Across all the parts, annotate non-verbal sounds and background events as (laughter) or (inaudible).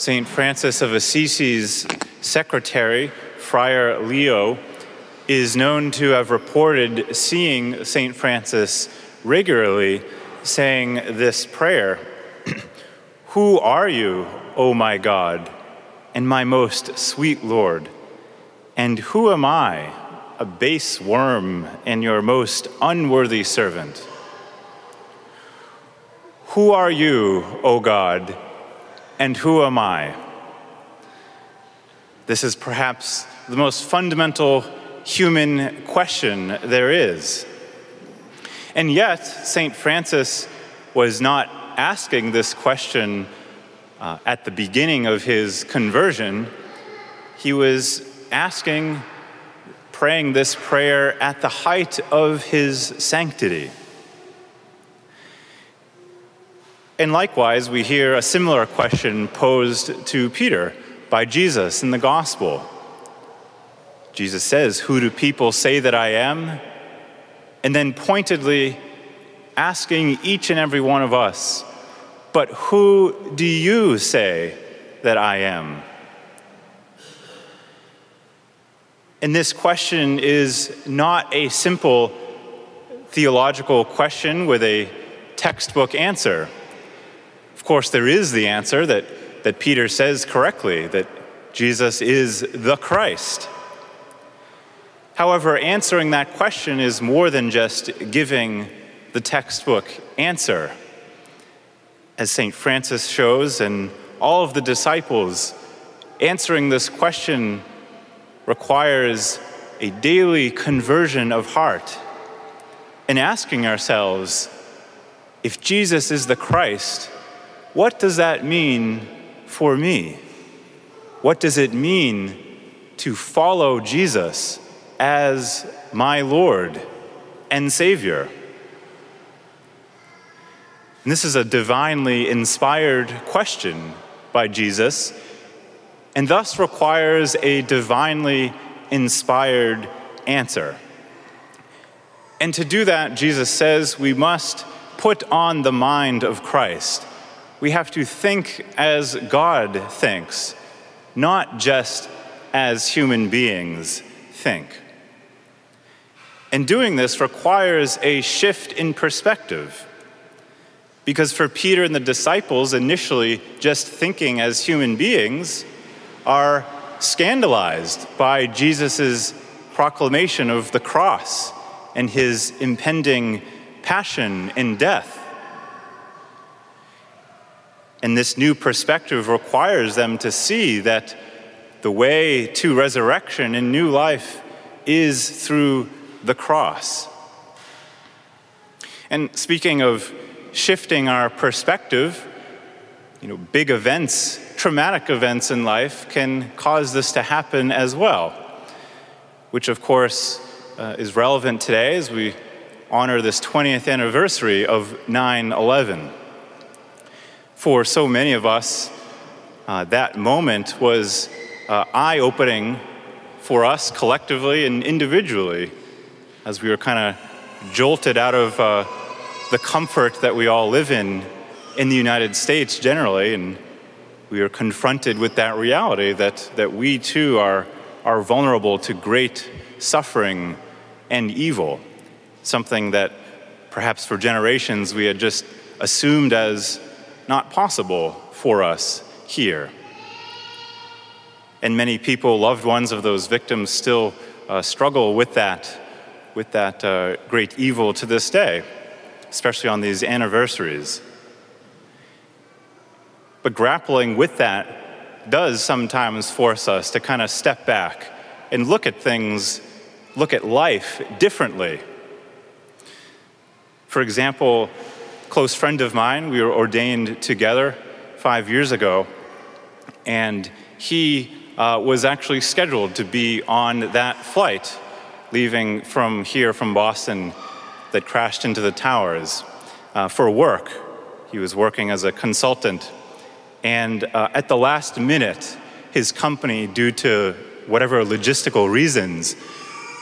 St. Francis of Assisi's secretary, Friar Leo, is known to have reported seeing St. Francis regularly saying this prayer (clears throat) Who are you, O my God, and my most sweet Lord? And who am I, a base worm and your most unworthy servant? Who are you, O God, and who am I? This is perhaps the most fundamental human question there is. And yet, St. Francis was not asking this question uh, at the beginning of his conversion. He was asking, praying this prayer at the height of his sanctity. And likewise, we hear a similar question posed to Peter by Jesus in the gospel. Jesus says, Who do people say that I am? And then pointedly asking each and every one of us, But who do you say that I am? And this question is not a simple theological question with a textbook answer. Course, there is the answer that, that Peter says correctly that Jesus is the Christ. However, answering that question is more than just giving the textbook answer. As St. Francis shows, and all of the disciples, answering this question requires a daily conversion of heart and asking ourselves if Jesus is the Christ, what does that mean for me? What does it mean to follow Jesus as my Lord and Savior? And this is a divinely inspired question by Jesus, and thus requires a divinely inspired answer. And to do that, Jesus says we must put on the mind of Christ we have to think as God thinks, not just as human beings think. And doing this requires a shift in perspective. Because for Peter and the disciples, initially just thinking as human beings are scandalized by Jesus' proclamation of the cross and his impending passion and death. And this new perspective requires them to see that the way to resurrection and new life is through the cross. And speaking of shifting our perspective, you know, big events, traumatic events in life can cause this to happen as well, which of course uh, is relevant today as we honor this 20th anniversary of 9 11 for so many of us, uh, that moment was uh, eye opening for us collectively and individually as we were kind of jolted out of uh, the comfort that we all live in in the United States generally. And we were confronted with that reality that, that we too are, are vulnerable to great suffering and evil, something that perhaps for generations we had just assumed as not possible for us here. And many people, loved ones of those victims, still uh, struggle with that, with that uh, great evil to this day, especially on these anniversaries. But grappling with that does sometimes force us to kind of step back and look at things, look at life differently. For example, close friend of mine. We were ordained together five years ago, and he uh, was actually scheduled to be on that flight leaving from here from Boston that crashed into the towers uh, for work. He was working as a consultant, and uh, at the last minute, his company, due to whatever logistical reasons,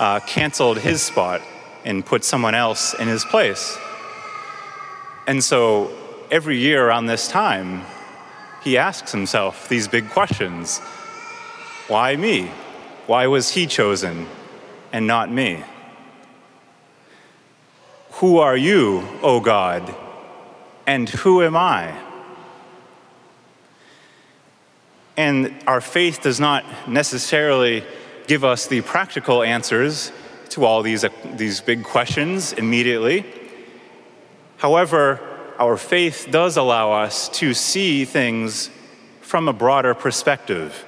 uh, canceled his spot and put someone else in his place. And so every year around this time, he asks himself these big questions Why me? Why was he chosen and not me? Who are you, O God, and who am I? And our faith does not necessarily give us the practical answers to all these, uh, these big questions immediately. However, our faith does allow us to see things from a broader perspective,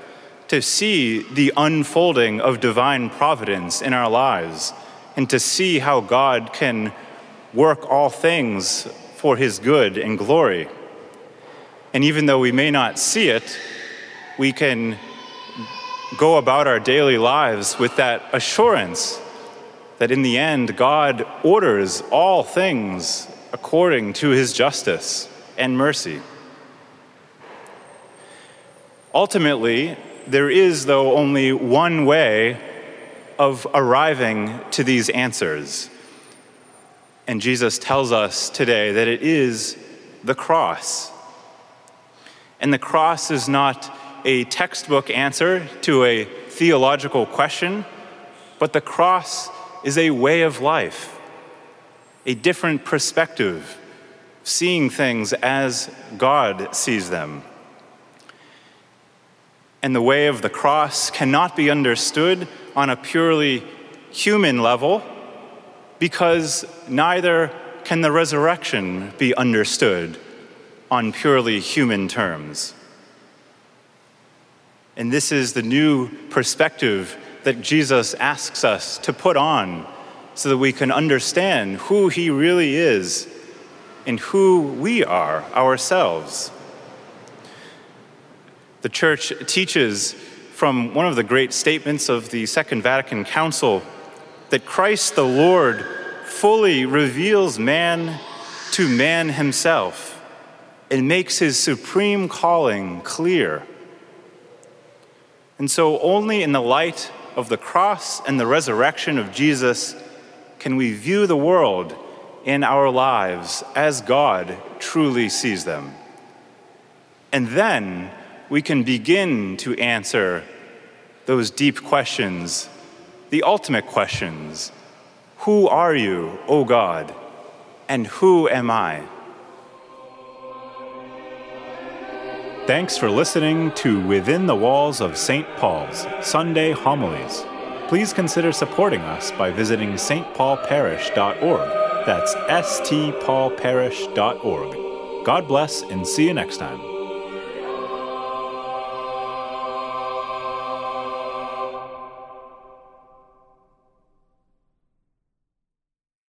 to see the unfolding of divine providence in our lives, and to see how God can work all things for his good and glory. And even though we may not see it, we can go about our daily lives with that assurance that in the end, God orders all things according to his justice and mercy. Ultimately, there is, though, only one way of arriving to these answers. And Jesus tells us today that it is the cross. And the cross is not a textbook answer to a theological question, but the cross is a way of life, a different perspective, seeing things as God sees them. And the way of the cross cannot be understood on a purely human level because neither can the resurrection be understood on purely human terms. And this is the new perspective that Jesus asks us to put on so that we can understand who he really is and who we are ourselves. The church teaches from one of the great statements of the Second Vatican Council that Christ the Lord fully reveals man to man himself and makes his supreme calling clear. And so, only in the light of the cross and the resurrection of Jesus can we view the world in our lives as God truly sees them. And then we can begin to answer those deep questions, the ultimate questions Who are you, O God? And who am I? Thanks for listening to Within the Walls of St. Paul's Sunday Homilies. Please consider supporting us by visiting stpaulparish.org. That's stpaulparish.org. God bless and see you next time.